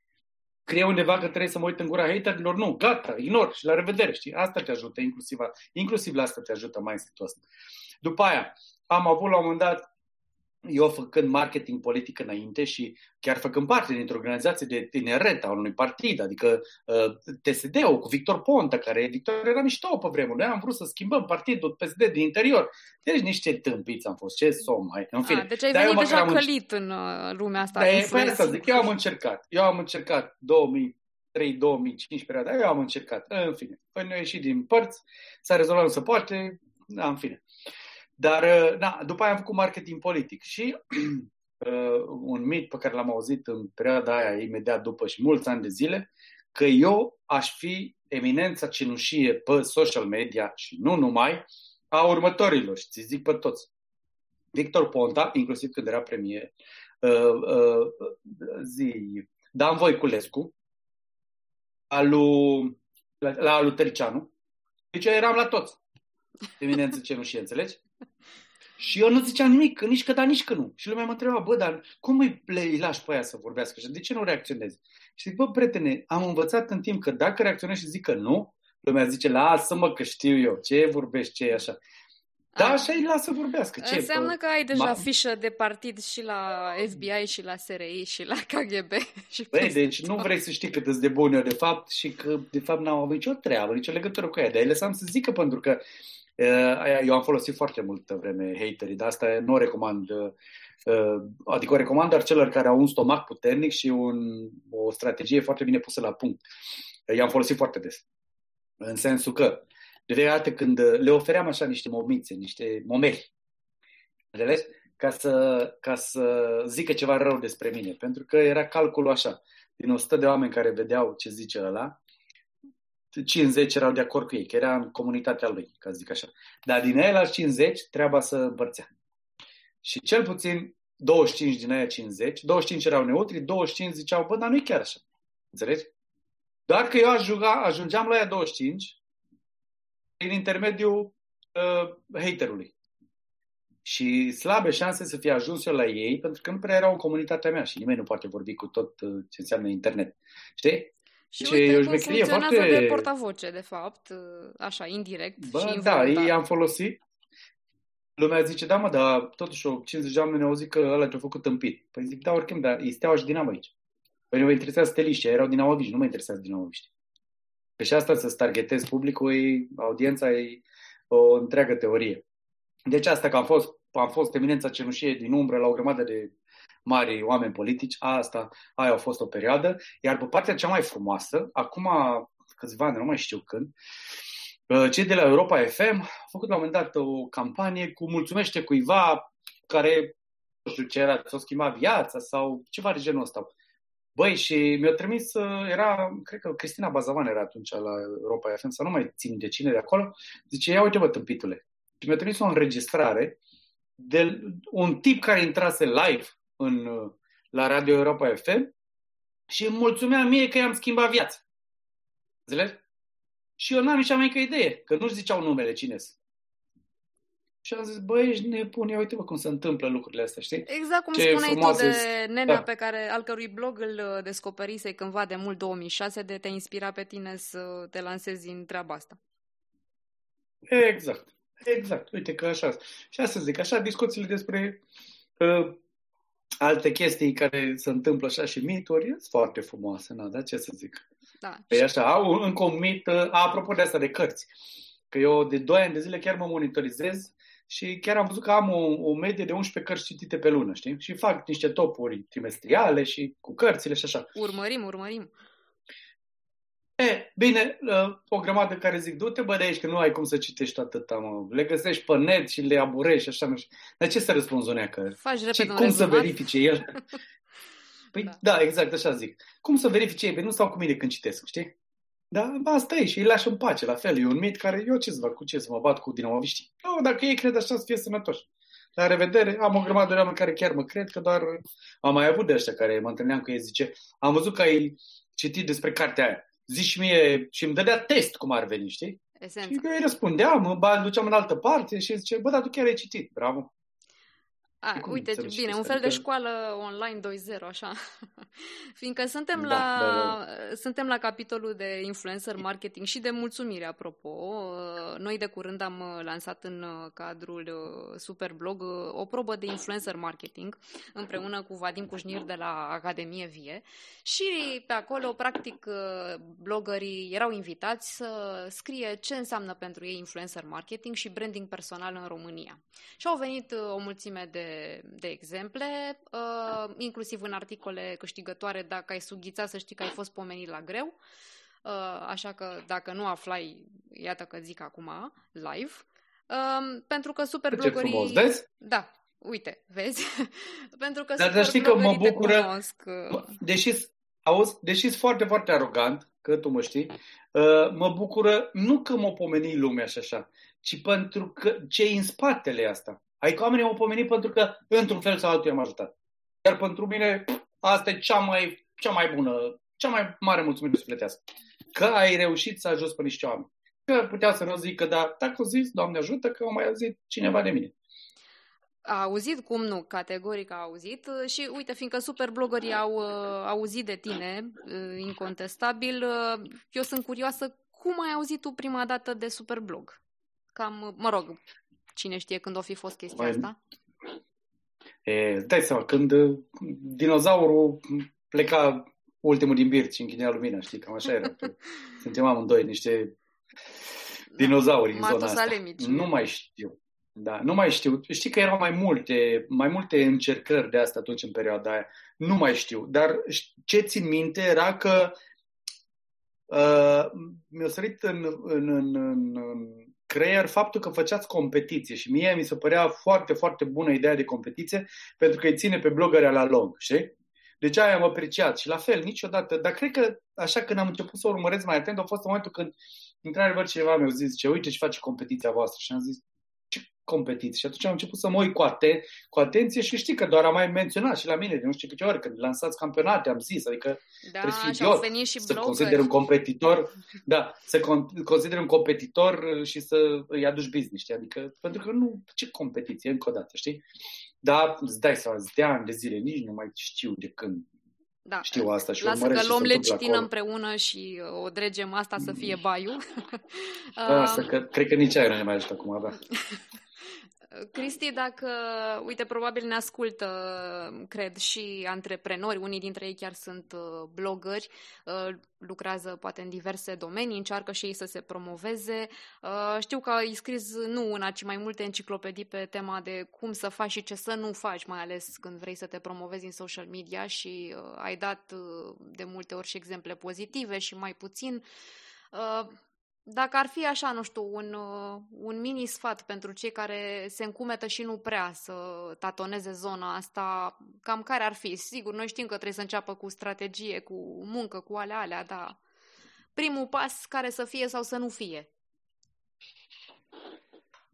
scrie undeva că trebuie să mă uit în gura haterilor, nu, gata, ignor și la revedere, știi? Asta te ajută, inclusiv, inclusiv la asta te ajută mai ăsta. După aia, am avut la un moment dat eu făcând marketing politic înainte și chiar făcând parte dintr-o organizație de tineret a unui partid, adică uh, TSD-ul cu Victor Ponta, care Victor era mișto pe vremuri. Noi am vrut să schimbăm partidul PSD din interior. Deci niște tâmpiți am fost, ce som mai. În fine. A, deci ai venit Dar deja călit în uh, lumea asta. Da, e, păi asta zic, eu am încercat. Eu am încercat 2003-2005 perioada, eu am încercat. În fine, păi noi ieșit din părți, s-a rezolvat, nu se poate, da, în fine. Dar, uh, da, după aia am făcut marketing politic și uh, un mit pe care l-am auzit în perioada aia, imediat după și mulți ani de zile, că eu aș fi eminența cenușie pe social media și nu numai, a următorilor, și ți zic pe toți. Victor Ponta, inclusiv când era premier, uh, uh, zi, Dan Voiculescu, alu, la, la lui Tăricianu, deci eu eram la toți. Eminență cenușie, înțelegi? Și eu nu ziceam nimic, nici că da, nici că nu. Și lumea mă întreba, bă, dar cum îi, îi lași pe aia să vorbească și de ce nu reacționezi? Și zic, bă, prietene, am învățat în timp că dacă reacționezi și zic că nu, lumea zice, lasă-mă că știu eu, ce vorbești, ce e așa. Da, așa îi lasă vorbească. Ce, Înseamnă că ai deja ma... fișă de partid și la FBI și la SRI și la KGB. Și Băi, deci tot. nu vrei să știi cât de bun eu de fapt și că de fapt n-au avut nicio treabă, nicio legătură cu ea. Dar îi lăsam să zică pentru că eu am folosit foarte multă vreme haterii, dar asta nu o recomand. Adică o recomand doar celor care au un stomac puternic și un, o strategie foarte bine pusă la punct. I-am folosit foarte des. În sensul că, de fiecare dată când le ofeream așa niște momițe, niște momeri, înțeles? Ca să, ca să zică ceva rău despre mine. Pentru că era calculul așa. Din 100 de oameni care vedeau ce zice ăla, 50 erau de acord cu ei, că era în comunitatea lui, ca să zic așa. Dar din aia la 50 treaba să împărțea. Și cel puțin 25 din aia 50, 25 erau neutri, 25 ziceau, bă, dar nu e chiar așa. Înțelegi? Doar că eu ajunga, ajungeam la aia 25 prin intermediul uh, haterului. Și slabe șanse să fie ajuns eu la ei, pentru că nu prea erau în comunitatea mea și nimeni nu poate vorbi cu tot uh, ce înseamnă internet. Știi? Și ce uite cum funcționează foarte... de portavoce, de fapt, așa, indirect Bă, și da, ei am folosit. Lumea zice, da mă, dar totuși 50 de oameni au zis că ăla te-a făcut tâmpit. Păi zic, da, oricum, dar e steaua și dinamo aici. Păi nu mă interesează steliștii, erau dinamoviști, nu mă interesează dinamoviști. Pe și asta să targetezi publicul, e, audiența e o întreagă teorie. Deci asta că am fost, am fost eminența cenușie din umbră la o grămadă de mari oameni politici, asta, aia a fost o perioadă, iar pe partea cea mai frumoasă, acum câțiva ani, nu mai știu când, uh, cei de la Europa FM au făcut la un moment dat o campanie cu mulțumește cuiva care, nu știu ce era, s-a schimbat viața sau ceva de genul ăsta. Băi, și mi-a trimis, uh, era, cred că Cristina Bazavan era atunci la Europa FM, sau nu mai țin de cine de acolo, zice, ia uite bă, tâmpitule. Și mi-a trimis o înregistrare de un tip care intrase live în, la Radio Europa FM și îmi mulțumea mie că i-am schimbat viața. Înțelegi? Și eu n-am nici mai mică idee, că nu-și ziceau numele cine și am zis, băi, ești nebun, ia uite-mă cum se întâmplă lucrurile astea, știi? Exact cum Ce spuneai tu de nenea da. pe care, al cărui blog îl uh, descoperise cândva de mult 2006, de te inspira pe tine să te lansezi în treaba asta. Exact, exact. Uite că așa. Și asta zic, așa discuțiile despre uh, alte chestii care se întâmplă așa și mituri, sunt foarte frumoase, na, da, ce să zic. Da. Păi așa, au încă un mit, uh, apropo de asta de cărți, că eu de 2 ani de zile chiar mă monitorizez și chiar am văzut că am o, o medie de 11 cărți citite pe lună, știi? Și fac niște topuri trimestriale și cu cărțile și așa. Urmărim, urmărim. E, bine, uh, o grămadă care zic, du-te bă de aici, că nu ai cum să citești atâta, mă. Le găsești pe net și le aburești și așa, nu știu. Dar ce să răspunzi uneacă? Faci repede și cum rezumat? să verifice el? Păi Da. da. da, exact așa zic. Cum să verifice ei? Păi nu stau cu mine când citesc, știi? Da, asta e și îi lași în pace, la fel. E un mit care eu ce să fac, cu ce să mă bat cu dinamoviștii? Nu, dacă ei cred așa să fie sănătoși. La revedere, am o grămadă de oameni care chiar mă cred că doar am mai avut de ăștia care mă întâlneam cu ei, zice, am văzut că ai citit despre cartea aia. Zici și mie și îmi dădea test cum ar veni, știi? Esența. Și eu îi răspundeam, mă ba- duceam în altă parte și zice, bă, dar tu chiar ai citit, bravo. A, cum uite, să nu bine, știți? un fel de Adică- școală online 2.0, așa. Fiindcă suntem, Da, la, da, suntem la capitolul de influencer marketing și de mulțumire, apropo. Uh, Noi de curând am uh, lansat în uh, cadrul uh, Superblog uh, o probă de influencer marketing împreună cu Vadim Cușnir de la Academie Vie și pe acolo, practic, uh, blogării erau invitați să scrie ce înseamnă pentru ei influencer marketing și branding personal în România. Și au venit uh, o mulțime de, de exemple, uh, inclusiv în articole câștigătoare, dacă ai sughițat să știi că ai fost pomenit la greu. Uh, așa că dacă nu aflai, iată că zic acum, live. Uh, pentru că Ce superblogării... frumos, vezi? Da, uite, vezi? pentru că Dar- dar știi că mă superblogării te bucură- cunosc, uh, Mă, Deși, auzi, deși sunt foarte, foarte arogant, că tu mă știi, uh, mă bucură nu că mă pomeni lumea și așa, ci pentru că ce în spatele asta. Adică oamenii m-au pomenit pentru că, într-un fel sau altul, i-am ajutat. Iar pentru mine, pf, asta e cea mai, cea mai bună, cea mai mare mulțumire sufletească. Că ai reușit să ajuți pe niște oameni. Că putea să nu zic că da, dacă o zis, Doamne ajută, că au mai auzit cineva de mine. A auzit, cum nu, categoric a auzit uh, și uite, fiindcă superblogării au uh, auzit de tine, uh, incontestabil, uh, eu sunt curioasă cum ai auzit tu prima dată de superblog? Cam, uh, mă rog, cine știe când o fi fost chestia Mai- asta? E, îți dai seama, când uh, dinozaurul pleca ultimul din birt și închidea lumina, știi, cam așa era. Că Suntem amândoi niște dinozauri în zona asta. Matusalemici. Nu mai știu. Da, nu mai știu. Știi că erau mai multe, mai multe încercări de asta atunci în perioada aia. Nu mai știu. Dar ce țin minte era că uh, mi-a sărit în, în, în, în, în creier faptul că făceați competiție și mie mi se părea foarte, foarte bună ideea de competiție pentru că îi ține pe blogării la lung, știi? Deci aia am apreciat și la fel, niciodată, dar cred că așa când am început să urmăresc mai atent a fost în momentul când într-adevăr cineva mi-a zis, ce uite ce face competiția voastră și am zis, ce competiție? Și atunci am început să mă uit cu, aten- cu atenție și știi că doar am mai menționat și la mine de nu știu câte ori, când lansați campionate, am zis, adică Da, trebuie să fii și au idiot venit și să blogări. consideri un competitor, da, să con- consideri un competitor și să îi aduci business, știi? Adică, pentru că nu, ce competiție, încă o dată, știi? Dar îți dai seama, de ani de zile, nici nu mai știu de când Da. știu asta și Lasă urmăresc că ce luăm se întâmplă lecitină acolo. împreună și uh, o dregem asta să fie baiu. Asta, Uh, că, cred că nici aia nu ne mai ajută acum, da. Cristi, dacă, uite, probabil ne ascultă, cred, și antreprenori, unii dintre ei chiar sunt uh, blogări, uh, lucrează poate în diverse domenii, încearcă și ei să se promoveze. Uh, Știu că ai scris nu una, ci mai multe enciclopedii pe tema de cum să faci și ce să nu faci, mai ales când vrei să te promovezi în social media și uh, ai dat uh, de multe ori și exemple pozitive și mai puțin. Uh, dacă ar fi așa, nu știu, un, uh, un mini sfat pentru cei care se încumetă și nu prea să tatoneze zona asta, cam care ar fi? Sigur, noi știm că trebuie să înceapă cu strategie, cu muncă, cu alea alea, dar primul pas care să fie sau să nu fie.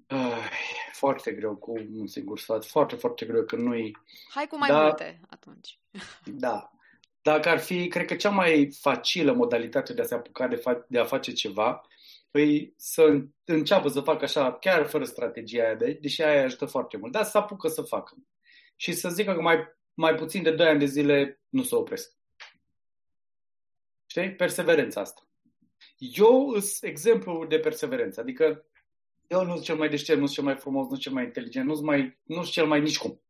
Ai, foarte greu cu un singur sfat, foarte, foarte greu, că nu-i... Hai cu mai Da. multe atunci. Da. Dacă ar fi, cred că cea mai facilă modalitate de a se apuca de, fa- de a face ceva, îi să înceapă să facă așa, chiar fără strategia aia, de- deși aia ajută foarte mult, dar să apucă să facă. Și să zică că mai, mai puțin de 2 ani de zile nu se opresc. Știi? Perseverența asta. Eu sunt exemplu de perseverență. Adică eu nu sunt cel mai deștept, nu sunt cel mai frumos, nu sunt cel mai inteligent, nu sunt, mai, nu sunt cel mai nici cum.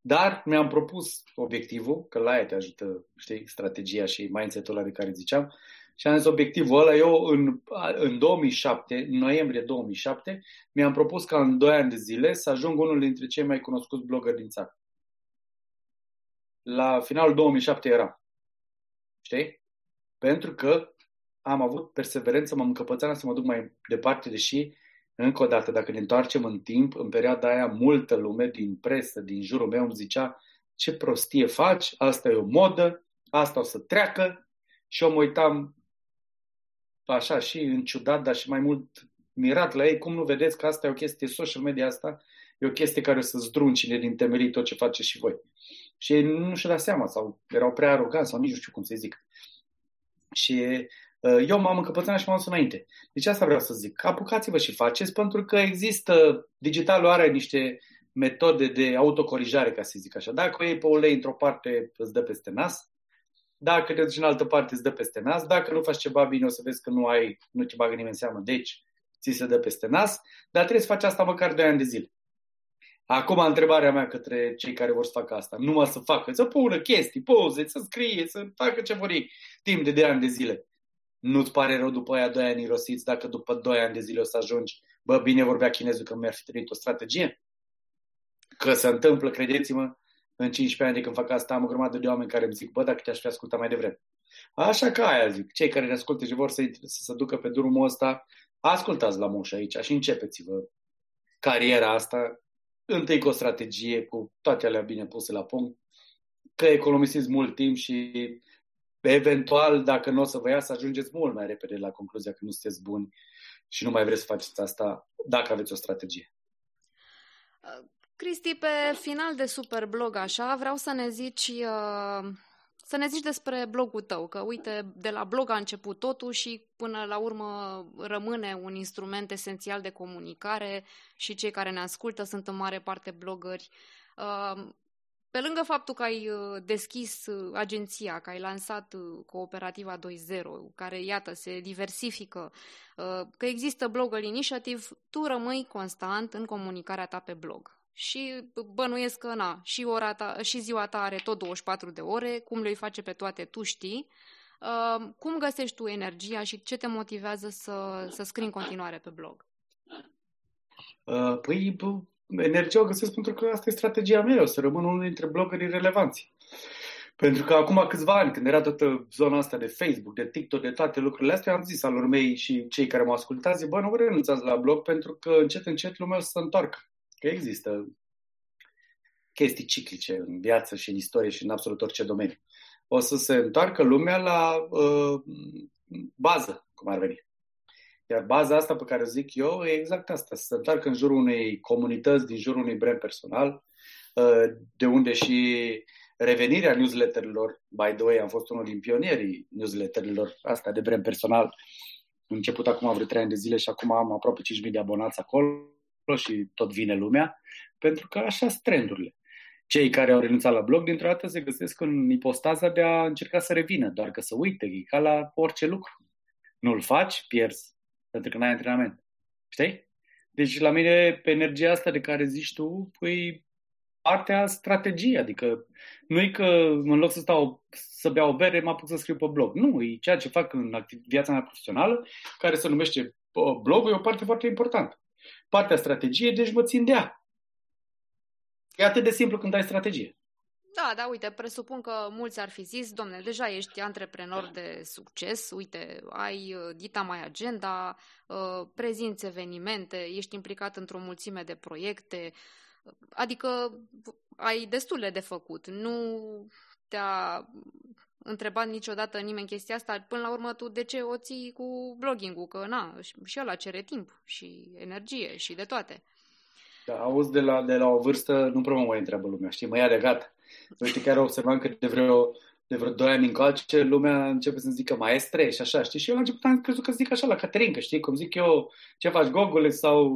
Dar mi-am propus obiectivul, că la aia te ajută, știi, strategia și mindset-ul ăla de care ziceam, și am zis obiectivul ăla, eu în, în 2007, în noiembrie 2007, mi-am propus ca în 2 ani de zile să ajung unul dintre cei mai cunoscuți blogări din țară. La finalul 2007 era. Știi? Pentru că am avut perseverență, m-am încăpățat să mă duc mai departe, deși, încă o dată, dacă ne întoarcem în timp, în perioada aia, multă lume din presă, din jurul meu, îmi zicea ce prostie faci, asta e o modă, asta o să treacă și eu mă uitam așa și în ciudat, dar și mai mult mirat la ei, cum nu vedeți că asta e o chestie, social media asta e o chestie care o să zdruncine din temerii tot ce faceți și voi. Și ei nu și-au dat seama sau erau prea aroganți sau nici nu știu cum să zic. Și uh, eu m-am încăpățânat și m-am dus înainte. Deci asta vreau să zic. Apucați-vă și faceți pentru că există, digitalul are niște metode de autocorijare, ca să zic așa. Dacă o iei pe ulei într-o parte, îți dă peste nas. Dacă te duci în altă parte, îți dă peste nas. Dacă nu faci ceva bine, o să vezi că nu ai, nu te bagă nimeni în seamă. Deci, ți se dă peste nas. Dar trebuie să faci asta măcar 2 ani de zile. Acum, întrebarea mea către cei care vor să facă asta. Numai să facă, să pună chestii, poze, să scrie, să facă ce vor ei timp de 2 ani de zile. Nu-ți pare rău după aia 2 ani irosiți dacă după 2 ani de zile o să ajungi, bă, bine vorbea chinezul că mi-ar fi trebuit o strategie? Că se întâmplă, credeți-mă, în 15 ani de când fac asta am o grămadă de oameni care îmi zic, bă, dacă te-aș fi ascultat mai devreme. Așa că aia zic, cei care ne ascultă și vor să, să se ducă pe drumul ăsta, ascultați la moș aici și începeți-vă cariera asta întâi cu o strategie, cu toate alea bine puse la punct, că economisiți mult timp și eventual, dacă nu o să vă ia, să ajungeți mult mai repede la concluzia că nu sunteți buni și nu mai vreți să faceți asta dacă aveți o strategie. Cristi, pe final de super blog așa, vreau să ne zici uh, să ne zici despre blogul tău, că uite, de la blog a început totul și până la urmă rămâne un instrument esențial de comunicare și cei care ne ascultă sunt în mare parte blogări. Uh, pe lângă faptul că ai uh, deschis uh, agenția, că ai lansat Cooperativa 2.0, care, iată, se diversifică, că există Blogger Initiative, tu rămâi constant în comunicarea ta pe blog și bănuiesc că na, și, ora ta, și ziua ta are tot 24 de ore, cum le face pe toate tu știi. Uh, cum găsești tu energia și ce te motivează să, să scrii în continuare pe blog? Uh, păi, energia o găsesc pentru că asta e strategia mea, o să rămân unul dintre bloggerii relevanți. Pentru că acum câțiva ani, când era toată zona asta de Facebook, de TikTok, de toate lucrurile astea, am zis alor mei și cei care mă ascultați, zic, bă, nu renunțați la blog pentru că încet, încet lumea o să se întoarcă. Că există chestii ciclice în viață și în istorie și în absolut orice domeniu. O să se întoarcă lumea la uh, bază, cum ar veni. Iar baza asta pe care o zic eu e exact asta, să se întoarcă în jurul unei comunități, din jurul unui brand personal, uh, de unde și revenirea newsletterilor, by the way, am fost unul din pionierii newsletterilor asta de brand personal, am început acum vreo 3 ani de zile și acum am aproape 5.000 de abonați acolo și tot vine lumea, pentru că așa sunt trendurile. Cei care au renunțat la blog, dintr-o dată se găsesc în ipostaza de a încerca să revină, doar că să uite, e ca la orice lucru. Nu-l faci, pierzi, pentru că n-ai antrenament. Știi? Deci la mine, pe energia asta de care zici tu, păi partea strategie, adică nu e că în loc să stau să beau o bere, mă apuc să scriu pe blog. Nu, e ceea ce fac în viața mea profesională, care se numește blogul, e o parte foarte importantă partea strategiei, deci mă țin de ea. E atât de simplu când ai strategie. Da, da, uite, presupun că mulți ar fi zis, domnule, deja ești antreprenor de succes, uite, ai uh, Dita mai agenda, uh, prezinți evenimente, ești implicat într-o mulțime de proiecte, adică ai destule de făcut. Nu te-a întrebat niciodată nimeni chestia asta, până la urmă tu de ce o ții cu blogging-ul, că na, și ăla cere timp și energie și de toate. Da, auzi, de la, de la o vârstă nu prea mă mai întreabă lumea, știi, mă ia de gata. Uite, chiar observam că de vreo, de vreo 2 ani încoace lumea începe să-mi zică maestre și așa, știi? Și eu la început am crezut că zic așa la Caterinca, știi? Cum zic eu, ce faci, Gogole sau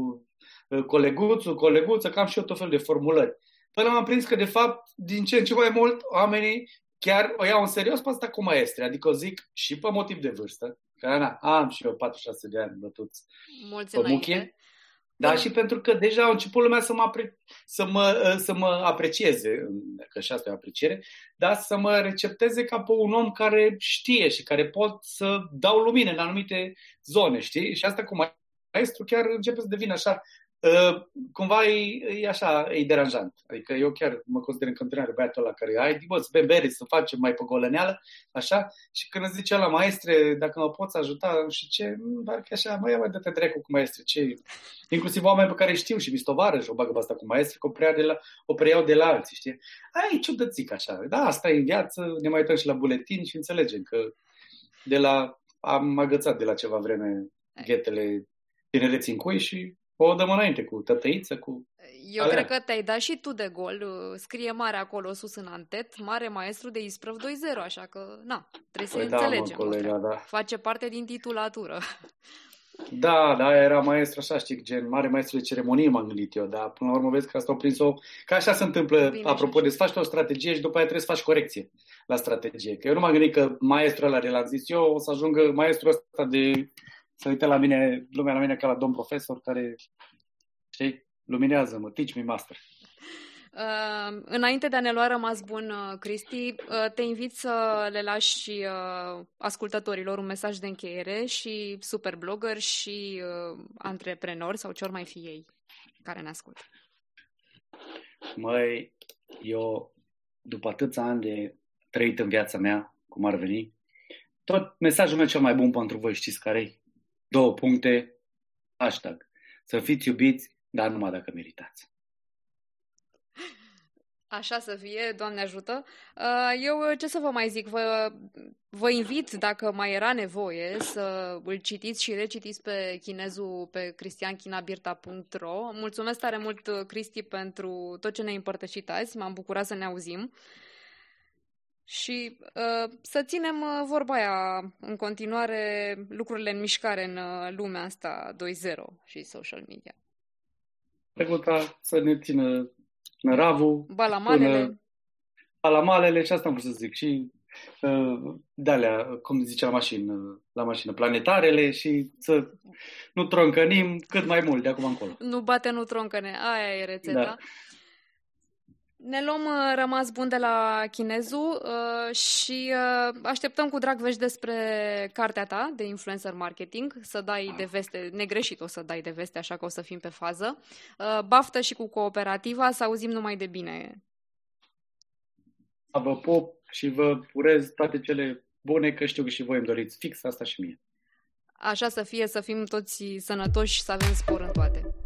uh, coleguțul, coleguță, cam și eu tot fel de formulări. Până m-am prins că, de fapt, din ce în ce mai mult, oamenii chiar o iau în serios pe asta cu maestre. Adică o zic și pe motiv de vârstă, că na, am și eu 46 de ani bătuți Mulți pe muchie, dar și pentru că deja au început lumea să mă, apre- să mă, să mă aprecieze, că și asta e o apreciere, dar să mă recepteze ca pe un om care știe și care pot să dau lumină în anumite zone, știi? Și asta cu maestru chiar începe să devină așa Uh, cumva e, e așa, e deranjant. Adică eu chiar mă consider în continuare băiatul ăla care ai, bă, să bem bere, să facem mai pe golăneală, așa, și când îți zice la maestre, dacă mă poți ajuta și ce, parcă așa, mai ia mai dă-te dracu cu maestre, ce... Inclusiv oameni pe care știu și mi și o bagă pe asta cu maestre, că o, preiau de la, o preiau de la alții, știi? Ai ciudățic așa. Da, asta e în viață, ne mai uităm și la buletin și înțelegem că de la, am agățat de la ceva vreme ghetele tinereții în cui și o dăm înainte cu tătăiță, cu... Eu alea. cred că te-ai dat și tu de gol. Scrie mare acolo sus în antet, mare maestru de Isprăv 2-0, așa că, na, trebuie păi să da, înțelegem. Mă, colega, da. Face parte din titulatură. Da, da, era maestru așa, știi, gen mare maestru de ceremonie m-am gândit eu, dar până la urmă vezi că asta au prins-o, că așa se întâmplă, Bine, apropo de să faci o strategie și după aia trebuie să faci corecție la strategie. Că eu nu m-am gândit că maestrul ăla de l-am zis eu o să ajungă maestrul ăsta de să uite la mine, lumea la mine ca la domn profesor care, știi, luminează-mă, teach me master. Uh, înainte de a ne lua rămas bun, uh, Cristi, uh, te invit să le lași uh, ascultătorilor un mesaj de încheiere și super blogger și uh, antreprenori sau ce ori mai fi ei care ne ascultă. Măi, eu, după atâția ani de trăit în viața mea, cum ar veni, tot mesajul meu cel mai bun pentru voi știți care e? Două puncte, hashtag. Să fiți iubiți, dar numai dacă meritați. Așa să fie, Doamne ajută. Uh, eu ce să vă mai zic, vă, vă invit, dacă mai era nevoie, să îl citiți și recitiți pe chinezul pe cristianchinabirta.ro. Mulțumesc tare mult, Cristi, pentru tot ce ne-ai împărtășit azi. M-am bucurat să ne auzim. Și uh, să ținem uh, vorba aia în continuare lucrurile în mișcare în uh, lumea asta 2.0 și social media. Trecuta să ne țină năravul, balamalele. balamalele și asta am vrut să zic. Și uh, de-alea, cum zice la mașină, la mașină, planetarele și să nu troncănim cât mai mult de acum încolo. Nu bate, nu troncăne. Aia e rețeta. Da. Ne luăm uh, rămas bun de la chinezu uh, și uh, așteptăm cu drag vești despre cartea ta de influencer marketing, să dai de veste, negreșit o să dai de veste, așa că o să fim pe fază. Uh, baftă și cu cooperativa, să auzim numai de bine. Vă pop și vă urez toate cele bune, că știu că și voi îmi doriți fix asta și mie. Așa să fie, să fim toți sănătoși și să avem spor în toate.